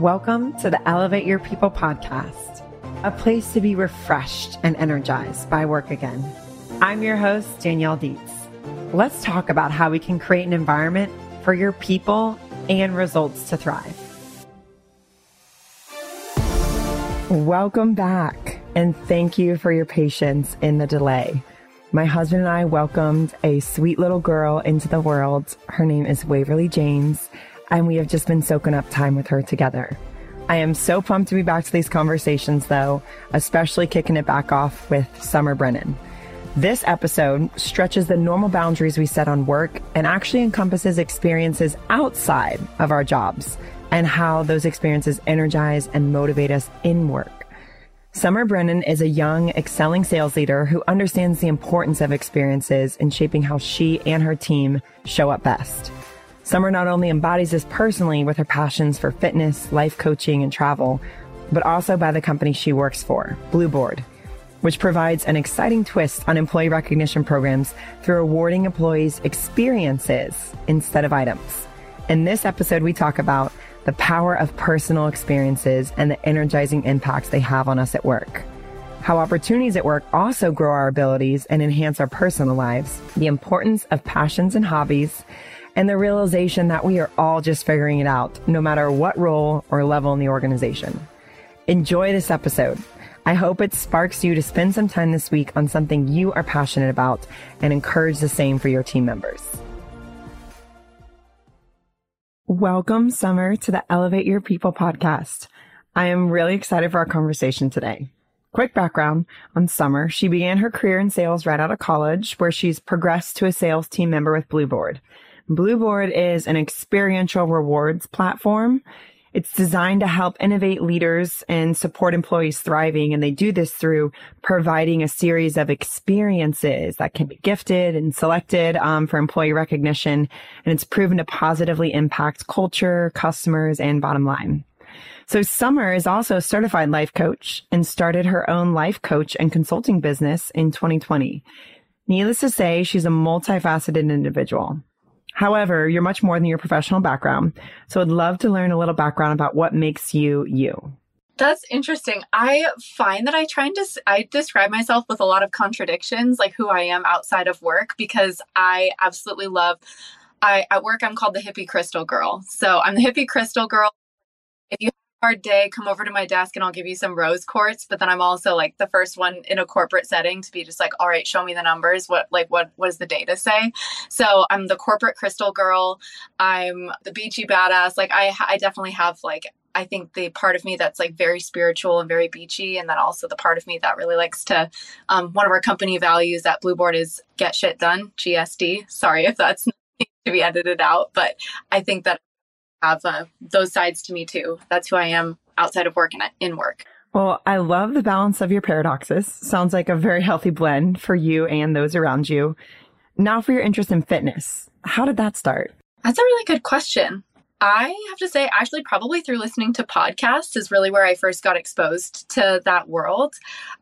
Welcome to the Elevate Your People podcast, a place to be refreshed and energized by work again. I'm your host, Danielle Dietz. Let's talk about how we can create an environment for your people and results to thrive. Welcome back, and thank you for your patience in the delay. My husband and I welcomed a sweet little girl into the world. Her name is Waverly James and we have just been soaking up time with her together. I am so pumped to be back to these conversations, though, especially kicking it back off with Sommer Brennan. This episode stretches the normal boundaries we set on work and actually encompasses experiences outside of our jobs and how those experiences energize and motivate us in work. Sommer Brennan is a young, excelling sales leader who understands the importance of experiences in shaping how she and her team show up best. Sommer not only embodies this personally with her passions for fitness, life coaching, and travel, but also by the company she works for, Blueboard, which provides an exciting twist on employee recognition programs through awarding employees experiences instead of items. In this episode, we talk about the power of personal experiences and the energizing impacts they have on us at work. How opportunities at work also grow our abilities and enhance our personal lives, the importance of passions and hobbies, and the realization that we are all just figuring it out, no matter what role or level in the organization. Enjoy this episode. I hope it sparks you to spend some time this week on something you are passionate about and encourage the same for your team members. Welcome, Sommer, to the Elevate Your People podcast. I am really excited for our conversation today. Quick background on Sommer. She began her career in sales right out of college, where she's progressed to a sales team member with Blueboard. Blueboard is an experiential rewards platform. It's designed to help innovate leaders and support employees thriving. And they do this through providing a series of experiences that can be gifted and selected um, for employee recognition. And it's proven to positively impact culture, customers, and bottom line. So Sommer is also a certified life coach and started her own life coach and consulting business in 2020. Needless to say, she's a multifaceted individual. However, you're much more than your professional background. So I'd love to learn a little background about what makes you you. That's interesting. I find that I try and dis- I describe myself with a lot of contradictions, like who I am outside of work, because I absolutely love. I at work I'm called the hippie crystal girl. So I'm the hippie crystal girl. If you hard day, come over to my desk and I'll give you some rose quartz. But then I'm also like the first one in a corporate setting to be just like, all right, show me the numbers. What like what what does the data say? So I'm the corporate crystal girl. I'm the beachy badass. Like I I definitely have like I think the part of me that's like very spiritual and very beachy, and then also the part of me that really likes to. Um, one of our company values at Blueboard is get shit done, GSD. Sorry if that's to be edited out, but I think that have uh, those sides to me too. That's who I am outside of work and in work. Well, I love the balance of your paradoxes. Sounds like a very healthy blend for you and those around you. Now, for your interest in fitness, how did that start? That's a really good question. I have to say, actually, probably through listening to podcasts is really where I first got exposed to that world.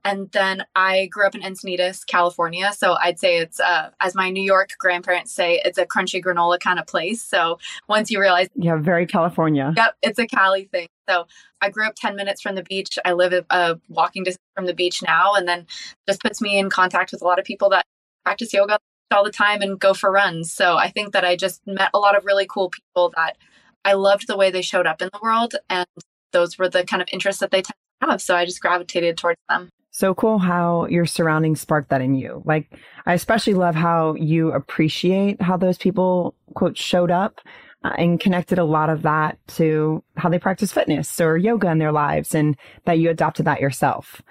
And then I grew up in Encinitas, California. So I'd say it's, uh, as my New York grandparents say, it's a crunchy granola kind of place. So once you realize. Yeah, very California. Yep, it's a Cali thing. So I grew up 10 minutes from the beach. I live a, a walking distance from the beach now. And then just puts me in contact with a lot of people that practice yoga all the time and go for runs. So I think that I just met a lot of really cool people that I loved the way they showed up in the world, and those were the kind of interests that they tend to have. So I just gravitated towards them. So cool how your surroundings sparked that in you. Like, I especially love how you appreciate how those people, quote, showed up uh, and connected a lot of that to how they practice fitness or yoga in their lives and that you adopted that yourself.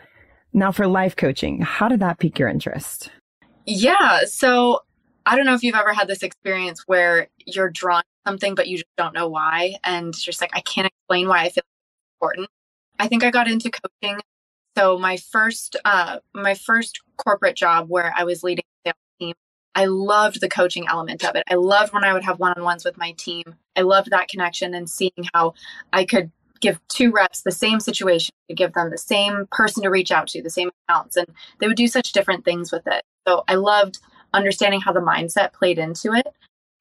Now, for life coaching, how did that pique your interest? Yeah. So I don't know if you've ever had this experience where you're drawn to something, but you just don't know why. And just like, I can't explain why I feel important. I think I got into coaching. So my first, uh, my first corporate job where I was leading a sales team, I loved the coaching element of it. I loved when I would have one-on-ones with my team. I loved that connection and seeing how I could give two reps the same situation to give them the same person to reach out to, the same accounts, and they would do such different things with it. So I loved understanding how the mindset played into it.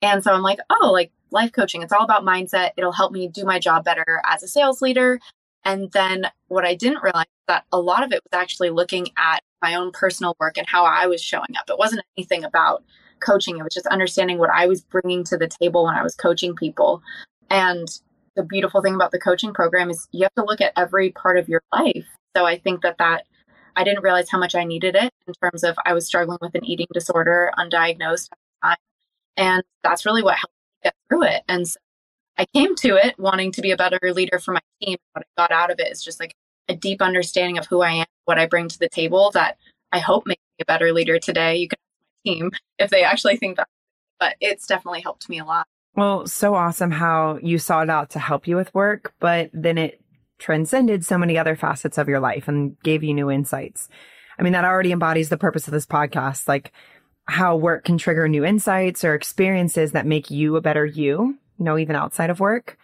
And so I'm like, oh, like life coaching. It's all about mindset. It'll help me do my job better as a sales leader. And then what I didn't realize that a lot of it was actually looking at my own personal work and how I was showing up. It wasn't anything about coaching. It was just understanding what I was bringing to the table when I was coaching people. And the beautiful thing about the coaching program is you have to look at every part of your life. So I think that that I didn't realize how much I needed it in terms of I was struggling with an eating disorder undiagnosed at the time. And that's really what helped me get through it. And so I came to it wanting to be a better leader for my team. What I got out of it is just like a deep understanding of who I am, what I bring to the table that I hope makes me a better leader today. You can my team if they actually think that, but it's definitely helped me a lot. Well, so awesome how you sought out to help you with work, but then it transcended so many other facets of your life and gave you new insights. I mean, that already embodies the purpose of this podcast, like how work can trigger new insights or experiences that make you a better you, you know, even outside of work.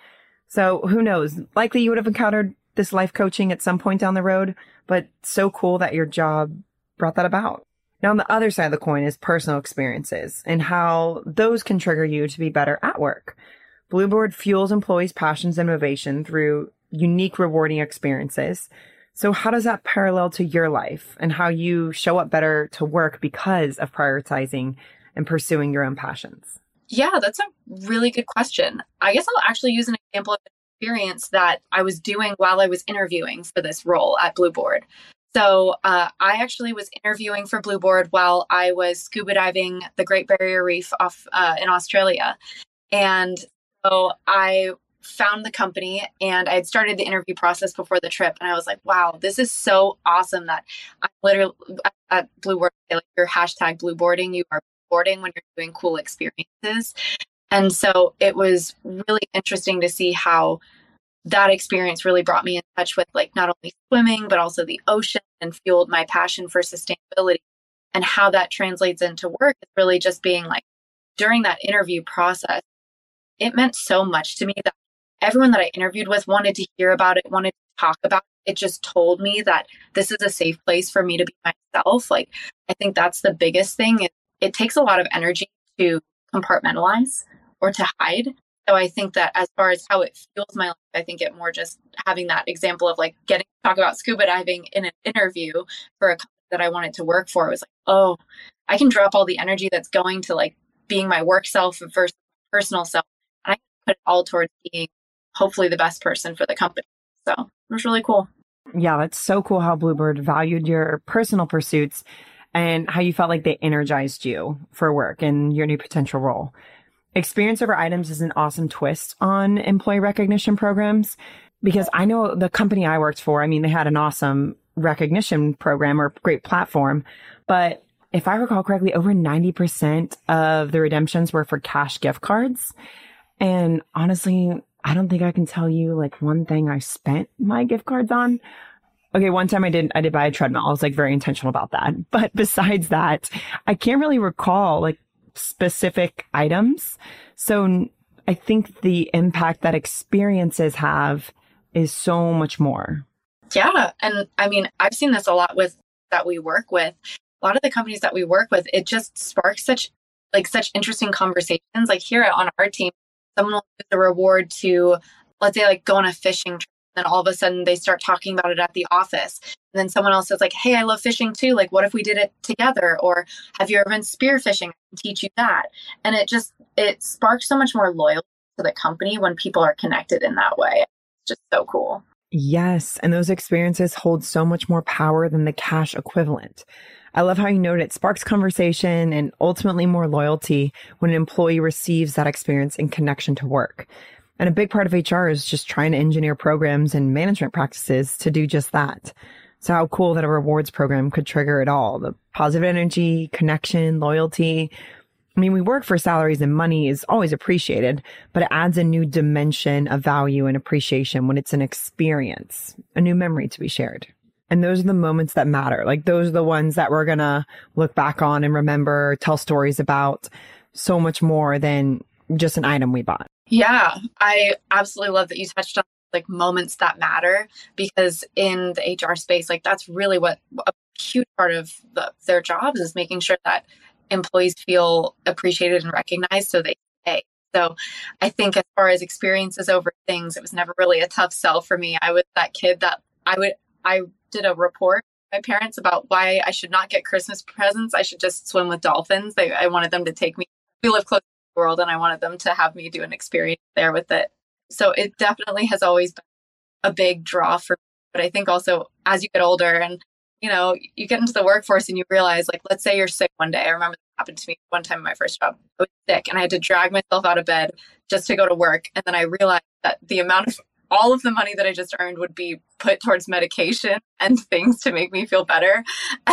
So who knows? Likely you would have encountered this life coaching at some point down the road, but so cool that your job brought that about. Now, on the other side of the coin is personal experiences and how those can trigger you to be better at work. Blueboard fuels employees' passions and motivation through unique, rewarding experiences. So, how does that parallel to your life and how you show up better to work because of prioritizing and pursuing your own passions? Yeah, that's a really good question. I guess I'll actually use an example of an experience that I was doing while I was interviewing for this role at Blueboard. So uh, I actually was interviewing for Blueboard while I was scuba diving the Great Barrier Reef off uh, in Australia, and so I found the company and I had started the interview process before the trip, and I was like, "Wow, this is so awesome!" That I'm literally at Blueboard, like your hashtag Blueboarding, you are boarding when you're doing cool experiences, and so it was really interesting to see how that experience really brought me in touch with like not only swimming but also the ocean and fueled my passion for sustainability and how that translates into work is really just being like during that interview process it meant so much to me that everyone that i interviewed with wanted to hear about it wanted to talk about it. It just told me that this is a safe place for me to be myself. Like i think that's the biggest thing. It, it takes a lot of energy to compartmentalize or to hide. So I think that as far as how it fuels my life, I think it more just having that example of like getting to talk about scuba diving in an interview for a company that I wanted to work for It was like, oh, I can drop all the energy that's going to like being my work self versus personal self. And I can put it all towards being hopefully the best person for the company. So it was really cool. Yeah, that's so cool how Blueboard valued your personal pursuits and how you felt like they energized you for work and your new potential role. Experience over items is an awesome twist on employee recognition programs because I know the company I worked for, I mean, they had an awesome recognition program or great platform, but if I recall correctly, over 90% of the redemptions were for cash gift cards. And honestly, I don't think I can tell you like one thing I spent my gift cards on. Okay, one time I did I did buy a treadmill. I was like very intentional about that. But besides that, I can't really recall like specific items. So I think the impact that experiences have is so much more. Yeah. And I mean, I've seen this a lot with that we work with. A lot of the companies that we work with, it just sparks such like such interesting conversations. Like here on our team, someone will use the reward to let's say like go on a fishing trip. And then all of a sudden they start talking about it at the office And then someone else is like, "Hey, I love fishing too. Like, what if we did it together?" Or, "Have you ever been spearfishing? I can teach you that." And it just it sparks so much more loyalty to the company when people are connected in that way. It's just so cool. Yes, and those experiences hold so much more power than the cash equivalent. I love how you noted it sparks conversation and ultimately more loyalty when an employee receives that experience in connection to work. And a big part of HR is just trying to engineer programs and management practices to do just that. So how cool that a rewards program could trigger it all. The positive energy, connection, loyalty. I mean, we work for salaries and money is always appreciated, but it adds a new dimension of value and appreciation when it's an experience, a new memory to be shared. And those are the moments that matter. Like those are the ones that we're going to look back on and remember, tell stories about so much more than just an item we bought. Yeah, I absolutely love that you touched on like moments that matter because in the HR space, like that's really what a huge part of the, their jobs is making sure that employees feel appreciated and recognized so they stay. So I think as far as experiences over things, it was never really a tough sell for me. I was that kid that I would, I did a report my parents about why I should not get Christmas presents. I should just swim with dolphins. They, I wanted them to take me. We live close to SeaWorld, and I wanted them to have me do an experience there with it. So it definitely has always been a big draw for me. But I think also as you get older and you know, you get into the workforce and you realize, like, let's say you're sick one day. I remember that happened to me one time in my first job. I was sick and I had to drag myself out of bed just to go to work. And then I realized that the amount of all of the money that I just earned would be put towards medication and things to make me feel better.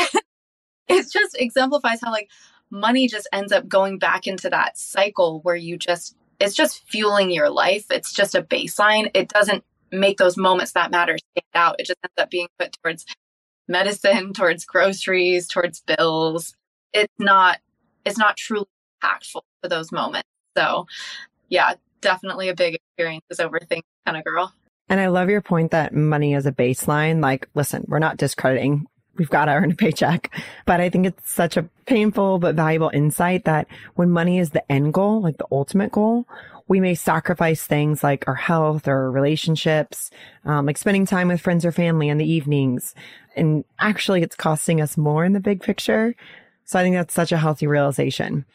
it just exemplifies how like money just ends up going back into that cycle where you just it's just fueling your life. It's just a baseline. It doesn't make those moments that matter stand out. It just ends up being put towards medicine, towards groceries, towards bills. It's not it's not truly impactful for those moments. So yeah, definitely a big experience as overthinking kind of girl. And I love your point that money is a baseline. Like, listen, we're not discrediting. We've got to earn a paycheck. But I think it's such a painful but valuable insight that when money is the end goal, like the ultimate goal, we may sacrifice things like our health or relationships, um, like spending time with friends or family in the evenings. And actually, it's costing us more in the big picture. So I think that's such a healthy realization.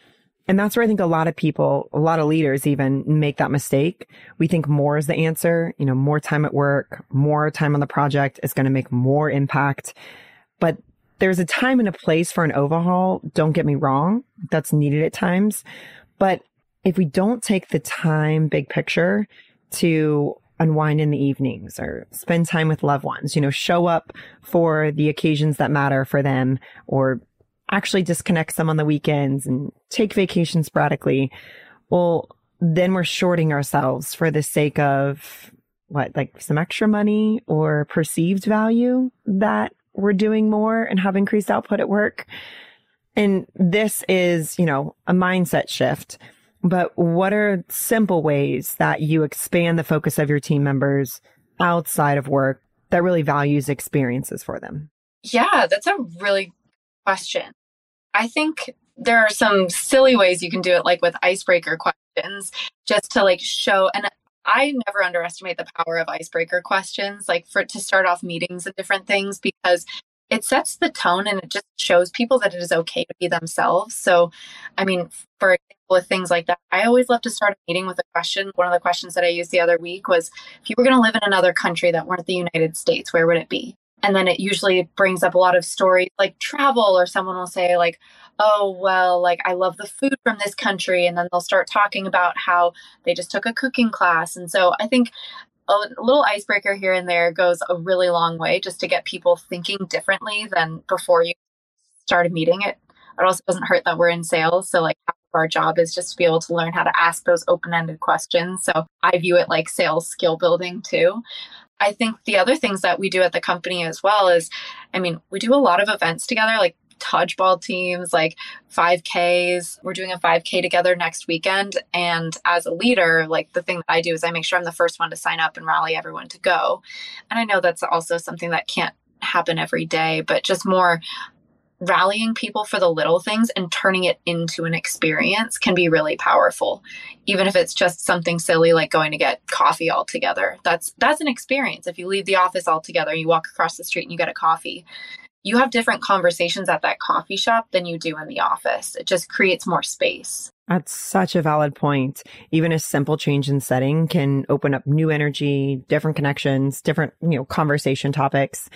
And that's where I think a lot of people, a lot of leaders even make that mistake. We think more is the answer, you know, more time at work, more time on the project is going to make more impact. But there's a time and a place for an overhaul. Don't get me wrong. That's needed at times. But if we don't take the time, big picture to unwind in the evenings or spend time with loved ones, you know, show up for the occasions that matter for them or actually disconnect some on the weekends and take vacations sporadically, well, then we're shorting ourselves for the sake of what, like some extra money or perceived value that we're doing more and have increased output at work. And this is, you know, a mindset shift. But what are simple ways that you expand the focus of your team members outside of work that really values experiences for them? Yeah, that's a really question. I think there are some silly ways you can do it, like with icebreaker questions, just to like show. And I never underestimate the power of icebreaker questions, like for to start off meetings and different things, because it sets the tone and it just shows people that it is okay to be themselves. So, I mean, for example, with things like that, I always love to start a meeting with a question. One of the questions that I used the other week was if you were going to live in another country that weren't the United States, where would it be? And then it usually brings up a lot of stories like travel or someone will say like oh well like i love the food from this country. And then they'll start talking about how they just took a cooking class. And so i think a little icebreaker here and there goes a really long way just to get people thinking differently than before you start a meeting it. It also doesn't hurt that we're in sales so like our job is just to be able to learn how to ask those open-ended questions. So i view it like sales skill building too I think the other things that we do at the company as well is, I mean, we do a lot of events together, like dodgeball teams, like 5Ks. We're doing a 5K together next weekend. And as a leader, like the thing that I do is I make sure I'm the first one to sign up and rally everyone to go. And I know that's also something that can't happen every day, but just more rallying people for the little things and turning it into an experience can be really powerful even if it's just something silly like going to get coffee all together that's that's an experience if you leave the office all together you walk across the street and you get a coffee you have different conversations at that coffee shop than you do in the office it just creates more space that's such a valid point. Even a simple change in setting can open up new energy, different connections, different, you know, conversation topics.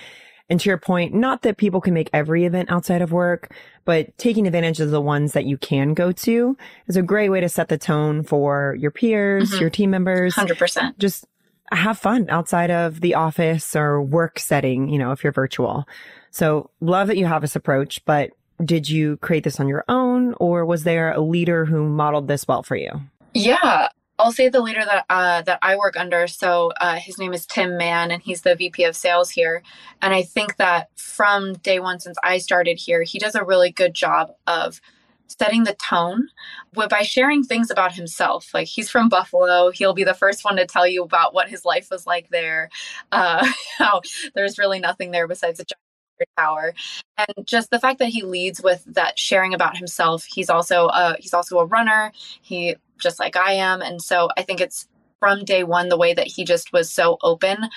And to your point, not that people can make every event outside of work, but taking advantage of the ones that you can go to is a great way to set the tone for your peers, mm-hmm. your team members. 100%. Just have fun outside of the office or work setting, you know, if you're virtual. So love that you have this approach, but did you create this on your own or was there a leader who modeled this well for you? Yeah, I'll say the leader that uh, that I work under. So uh, his name is Tim Mann, and he's the VP of Sales here. And I think that from day one since I started here, he does a really good job of setting the tone by sharing things about himself. Like he's from Buffalo, he'll be the first one to tell you about what his life was like there. Uh, how there's really nothing there besides a tower and just the fact that he leads with that sharing about himself he's also a he's also a runner he just like i am. And so i think it's from day one the way that he just was so open.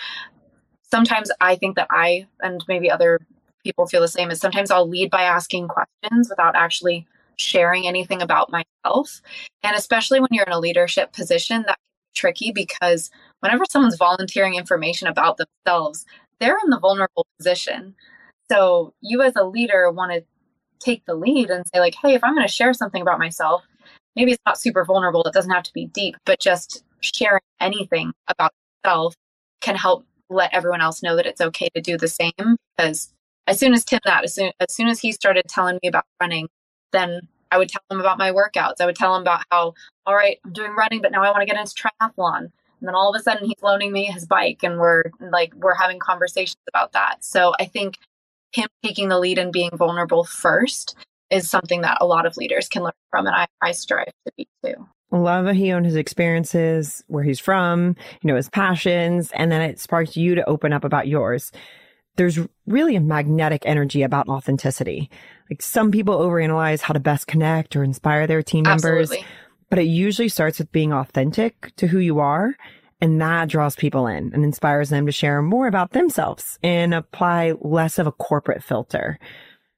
Sometimes i think that i and maybe other people feel the same is sometimes i'll lead by asking questions without actually sharing anything about myself. And especially when you're in a leadership position that tricky because whenever someone's volunteering information about themselves they're in the vulnerable position. So you as a leader want to take the lead and say like, "Hey, if I'm going to share something about myself, maybe it's not super vulnerable, it doesn't have to be deep, but just sharing anything about yourself can help let everyone else know that it's okay to do the same because as soon as Tim that as soon as soon as he started telling me about running, then I would tell him about my workouts. I would tell him about how, all right, I'm doing running, but now I want to get into triathlon. And then all of a sudden he's loaning me his bike and we're like we're having conversations about that. So I think him taking the lead and being vulnerable first is something that a lot of leaders can learn from and I, I strive to be too. Love that he owned his experiences, where he's from, you know, his passions, and then it sparked you to open up about yours. There's really a magnetic energy about authenticity. Like some people overanalyze how to best connect or inspire their team members. Absolutely but it usually starts with being authentic to who you are. And that draws people in and inspires them to share more about themselves and apply less of a corporate filter.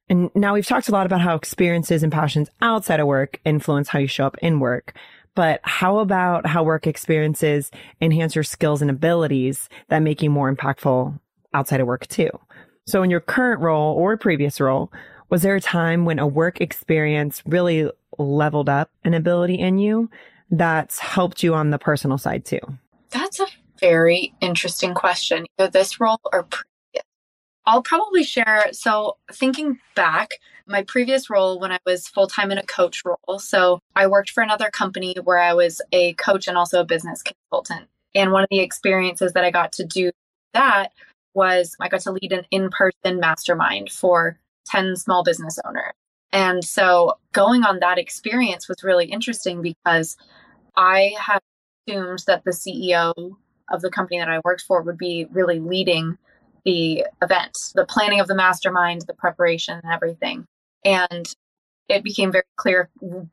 And now we've talked a lot about how experiences and passions outside of work influence how you show up in work. But how about how work experiences enhance your skills and abilities that make you more impactful outside of work too? So in your current role or previous role, was there a time when a work experience really leveled up an ability in you that's helped you on the personal side too? That's a very interesting question. Either this role or. I'll probably share. So, thinking back, my previous role when I was full time in a coach role. So, I worked for another company where I was a coach and also a business consultant. And one of the experiences that I got to do that was I got to lead an in person mastermind for 10 small business owners. And so going on that experience was really interesting because I had assumed that the CEO of the company that I worked for would be really leading the event, the planning of the mastermind, the preparation, and everything. And it became very clear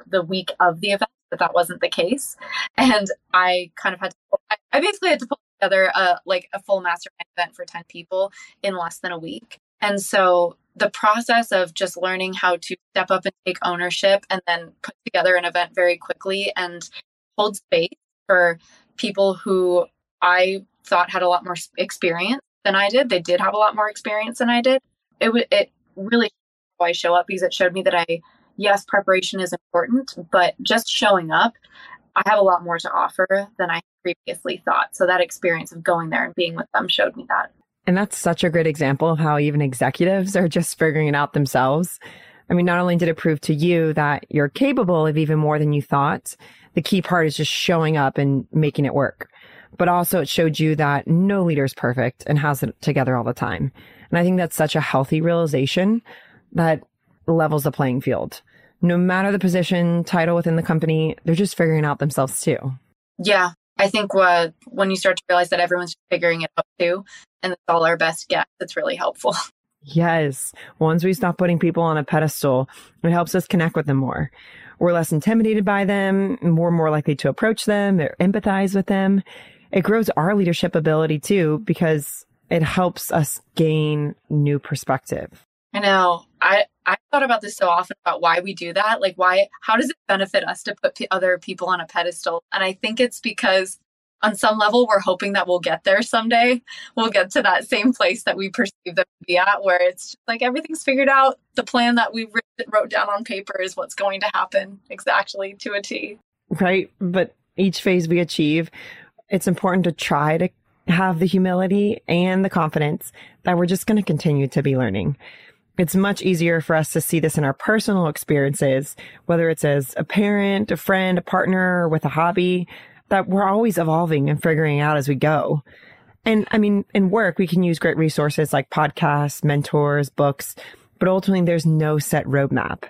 the week of the event that that wasn't the case. And I kind of had to, I basically had to put together a, like a full mastermind event for 10 people in less than a week. And so the process of just learning how to step up and take ownership and then put together an event very quickly and hold space for people who I thought had a lot more experience than I did. They did have a lot more experience than I did. It w- it really how I show up because it showed me that I yes, preparation is important, but just showing up, I have a lot more to offer than I previously thought. So that experience of going there and being with them showed me that. And that's such a great example of how even executives are just figuring it out themselves. I mean, not only did it prove to you that you're capable of even more than you thought, the key part is just showing up and making it work. But also it showed you that no leader is perfect and has it together all the time. And I think that's such a healthy realization that levels the playing field. No matter the position, title within the company, they're just figuring out themselves too. Yeah. I think what, when you start to realize that everyone's figuring it out too, and it's all our best guess. It's really helpful. Yes. Once we stop putting people on a pedestal, it helps us connect with them more. We're less intimidated by them, we're more likely to approach them or empathize with them. It grows our leadership ability too, because it helps us gain new perspective. I know. I, I thought about this so often about why we do that. Like, why, how does it benefit us to put p- other people on a pedestal? And I think it's because on some level, we're hoping that we'll get there someday. We'll get to that same place that we perceive them to be at, where it's like everything's figured out. The plan that we wrote down on paper is what's going to happen exactly to a T. Right. But each phase we achieve, it's important to try to have the humility and the confidence that we're just going to continue to be learning. It's much easier for us to see this in our personal experiences, whether it's as a parent, a friend, a partner, with a hobby that we're always evolving and figuring out as we go. And I mean, in work, we can use great resources like podcasts, mentors, books, but ultimately there's no set roadmap.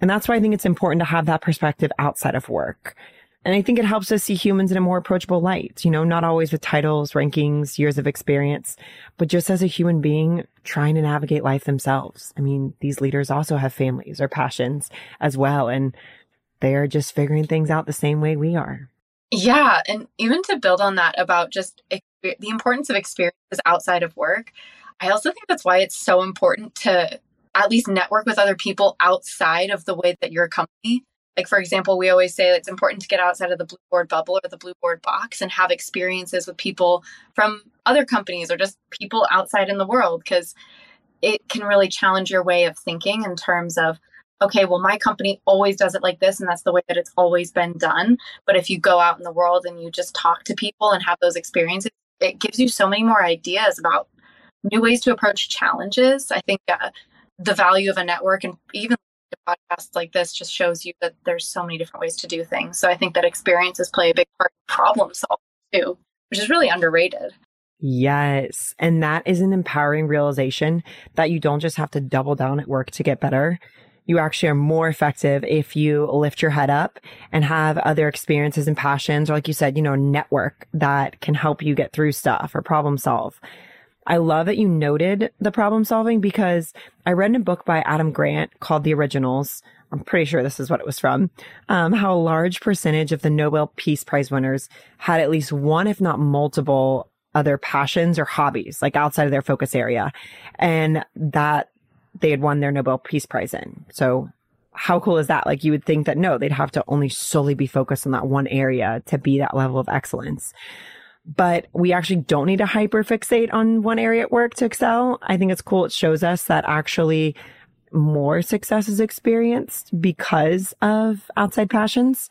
And that's why I think it's important to have that perspective outside of work. And I think it helps us see humans in a more approachable light, you know, not always with titles, rankings, years of experience, but just as a human being trying to navigate life themselves. I mean, these leaders also have families or passions as well. And they are just figuring things out the same way we are. Yeah. And even to build on that about just the importance of experiences outside of work, I also think that's why it's so important to at least network with other people outside of the way that you're company like, for example, we always say it's important to get outside of the blue board bubble or the Blueboard box and have experiences with people from other companies or just people outside in the world because it can really challenge your way of thinking in terms of, okay, well, my company always does it like this, and that's the way that it's always been done. But if you go out in the world and you just talk to people and have those experiences, it gives you so many more ideas about new ways to approach challenges. I think uh, the value of a network and even podcast like this just shows you that there's so many different ways to do things. So I think that experiences play a big part in problem solving too, which is really underrated. Yes. And that is an empowering realization that you don't just have to double down at work to get better. You actually are more effective if you lift your head up and have other experiences and passions, or like you said, you know, network that can help you get through stuff or problem solve. I love that you noted the problem solving because I read in a book by Adam Grant called The Originals. I'm pretty sure this is what it was from. Um, how a large percentage of the Nobel Peace Prize winners had at least one, if not multiple, other passions or hobbies, like outside of their focus area, and that they had won their Nobel Peace Prize in. So how cool is that? Like you would think that no, they'd have to only solely be focused on that one area to be that level of excellence but we actually don't need to hyperfixate on one area at work to excel. I think it's cool. It shows us that actually more success is experienced because of outside passions.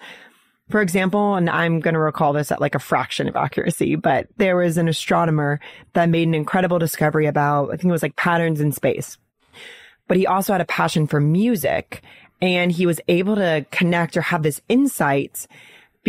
For example, and I'm going to recall this at like a fraction of accuracy, but there was an astronomer that made an incredible discovery about, I think it was like patterns in space. But he also had a passion for music and he was able to connect or have this insight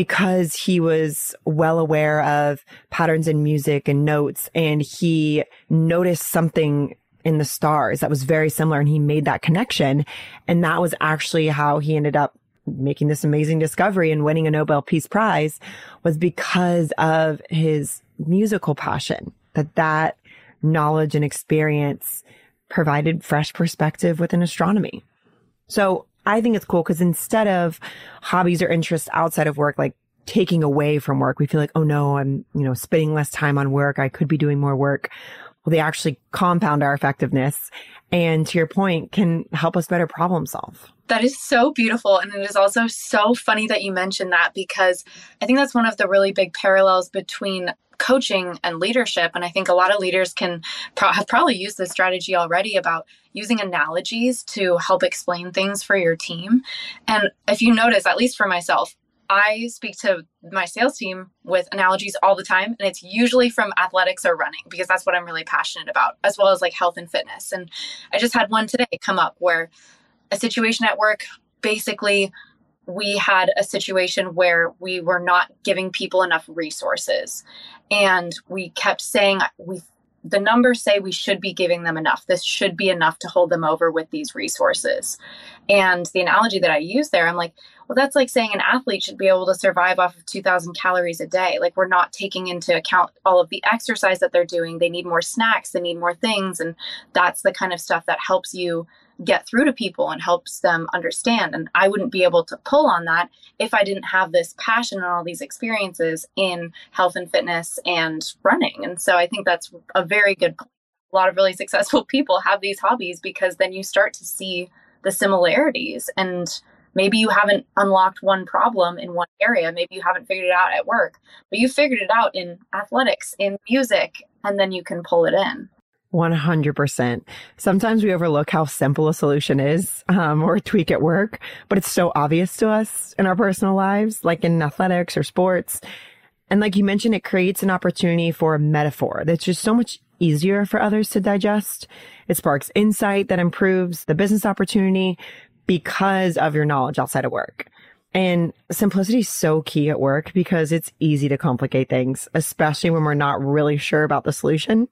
because he was well aware of patterns in music and notes and he noticed something in the stars that was very similar and he made that connection. And that was actually how he ended up making this amazing discovery and winning a Nobel Peace Prize was because of his musical passion that that knowledge and experience provided fresh perspective within astronomy. So I think it's cool because instead of hobbies or interests outside of work, like taking away from work, we feel like, oh no, I'm, you know, spending less time on work. I could be doing more work. Well, they actually compound our effectiveness. And to your point, can help us better problem solve. That is so beautiful. And it is also so funny that you mentioned that because I think that's one of the really big parallels between coaching and leadership. And I think a lot of leaders can pro- have probably used this strategy already about using analogies to help explain things for your team. And if you notice, at least for myself, I speak to my sales team with analogies all the time, and it's usually from athletics or running because that's what I'm really passionate about, as well as like health and fitness. And I just had one today come up where a situation at work basically we had a situation where we were not giving people enough resources and we kept saying we the numbers say we should be giving them enough. This should be enough to hold them over with these resources. And the analogy that i use there i'm like well that's like saying an athlete should be able to survive off of 2000 calories a day. Like we're not taking into account all of the exercise that they're doing. They need more snacks. They need more things. And that's the kind of stuff that helps you get through to people and helps them understand. And I wouldn't be able to pull on that if I didn't have this passion and all these experiences in health and fitness and running. And so I think that's a very good. A lot of really successful people have these hobbies because then you start to see the similarities and maybe you haven't unlocked one problem in one area maybe you haven't figured it out at work but you figured it out in athletics in music and then you can pull it in 100%. Sometimes we overlook how simple a solution is um, or a tweak at work, but it's so obvious to us in our personal lives, like in athletics or sports. And like you mentioned, it creates an opportunity for a metaphor that's just so much easier for others to digest. It sparks insight that improves the business opportunity because of your knowledge outside of work. And simplicity is so key at work because it's easy to complicate things, especially when we're not really sure about the solution.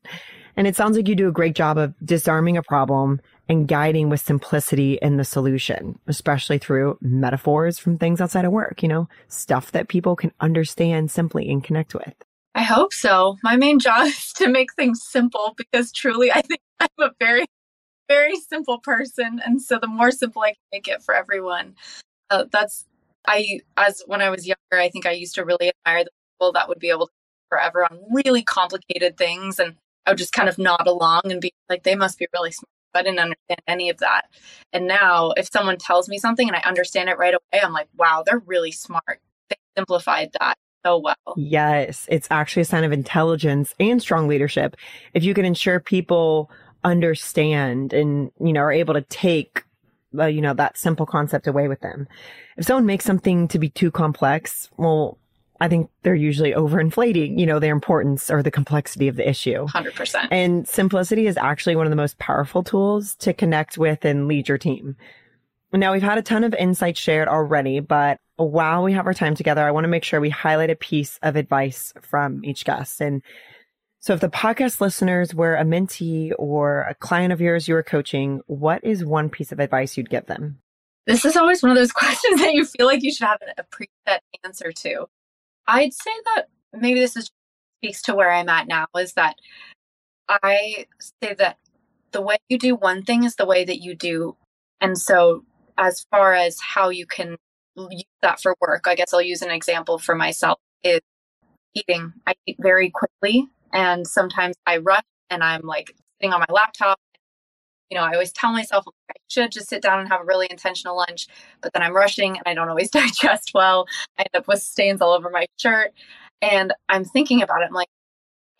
And it sounds like you do a great job of disarming a problem and guiding with simplicity in the solution, especially through metaphors from things outside of work, you know, stuff that people can understand simply and connect with. I hope so. My main job is to make things simple because truly I think I'm a very, very simple person. And so the more simple I can make it for everyone, uh, that's, I, as when I was younger, I think I used to really admire the people that would be able to forever on really complicated things. And I would just kind of nod along and be like, they must be really smart. I didn't understand any of that. And now, if someone tells me something and I understand it right away, I'm like, wow, they're really smart. They simplified that so well. Yes, it's actually a sign of intelligence and strong leadership if you can ensure people understand and you know are able to take uh, you know that simple concept away with them. If someone makes something to be too complex, well, I think they're usually overinflating, you know, their importance or the complexity of the issue. 100%. And simplicity is actually one of the most powerful tools to connect with and lead your team. Now we've had a ton of insights shared already, but while we have our time together, I want to make sure we highlight a piece of advice from each guest. And so if the podcast listeners were a mentee or a client of yours you were coaching, what is one piece of advice you'd give them? This is always one of those questions that you feel like you should have a preset answer to. I'd say that maybe this is speaks to where I'm at now is that I say that the way you do one thing is the way that you do. And so as far as how you can use that for work, I guess I'll use an example for myself is eating. I eat very quickly and sometimes I rush and I'm like sitting on my laptop. You know, I always tell myself I should just sit down and have a really intentional lunch, but then I'm rushing and I don't always digest well. I end up with stains all over my shirt. And I'm thinking about it. I'm like,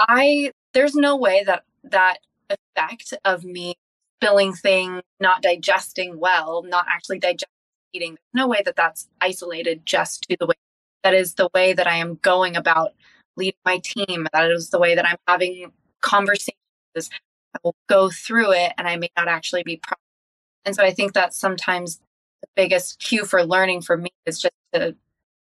I, there's no way that that effect of me spilling things, not digesting well, not actually digesting eating, no way that that's isolated just to the way that is the way that I am going about leading my team. That is the way that I'm having conversations. I will go through it and I may not actually be. And so I think that sometimes the biggest cue for learning for me is just to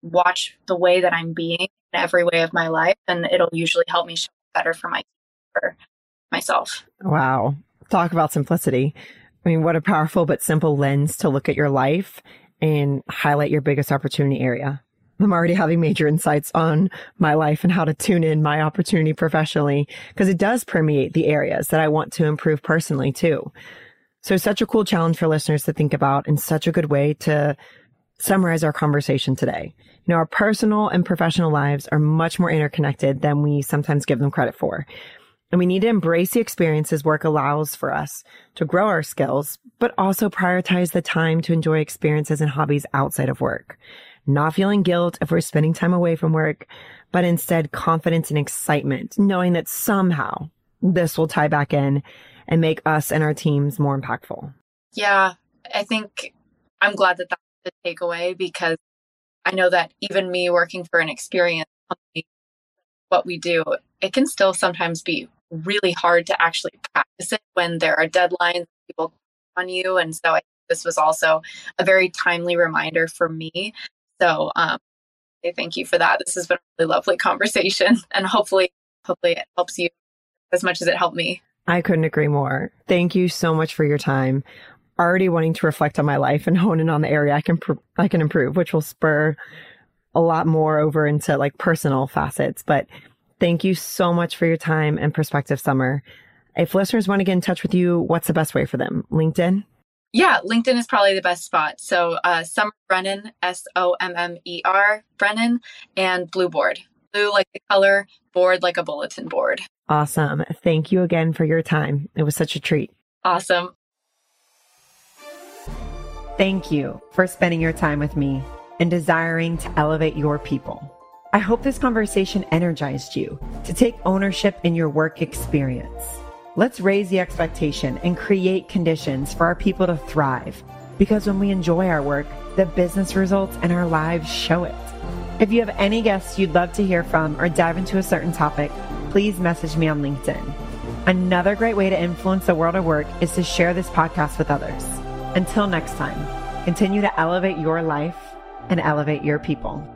watch the way that I'm being in every way of my life. And it'll usually help me show better for my for myself. Wow. Talk about simplicity. I mean, what a powerful but simple lens to look at your life and highlight your biggest opportunity area. I'm already having major insights on my life and how to tune in my opportunity professionally because it does permeate the areas that I want to improve personally too. So such a cool challenge for listeners to think about and such a good way to summarize our conversation today. You know, our personal and professional lives are much more interconnected than we sometimes give them credit for. And we need to embrace the experiences work allows for us to grow our skills, but also prioritize the time to enjoy experiences and hobbies outside of work not feeling guilt if we're spending time away from work, but instead confidence and excitement, knowing that somehow this will tie back in and make us and our teams more impactful. Yeah, I think I'm glad that that's the takeaway because I know that even me working for an experience company, what we do, it can still sometimes be really hard to actually practice it when there are deadlines, people on you. And so I, think this was also a very timely reminder for me so um, thank you for that. This has been a really lovely conversation, and hopefully, hopefully it helps you as much as it helped me. I couldn't agree more. Thank you so much for your time. Already wanting to reflect on my life and hone in on the area I can pr- I can improve, which will spur a lot more over into like personal facets. But thank you so much for your time and perspective, Sommer. If listeners want to get in touch with you, what's the best way for them? LinkedIn? Yeah, LinkedIn is probably the best spot. So uh, Sommer Brennan, S O M M E R Brennan, and Blue Board. Blue like the color, board like a bulletin board. Awesome. Thank you again for your time. It was such a treat. Awesome. Thank you for spending your time with me and desiring to elevate your people. I hope this conversation energized you to take ownership in your work experience. Let's raise the expectation and create conditions for our people to thrive. Because when we enjoy our work, the business results and our lives show it. If you have any guests you'd love to hear from or dive into a certain topic, please message me on LinkedIn. Another great way to influence the world of work is to share this podcast with others. Until next time, continue to elevate your life and elevate your people.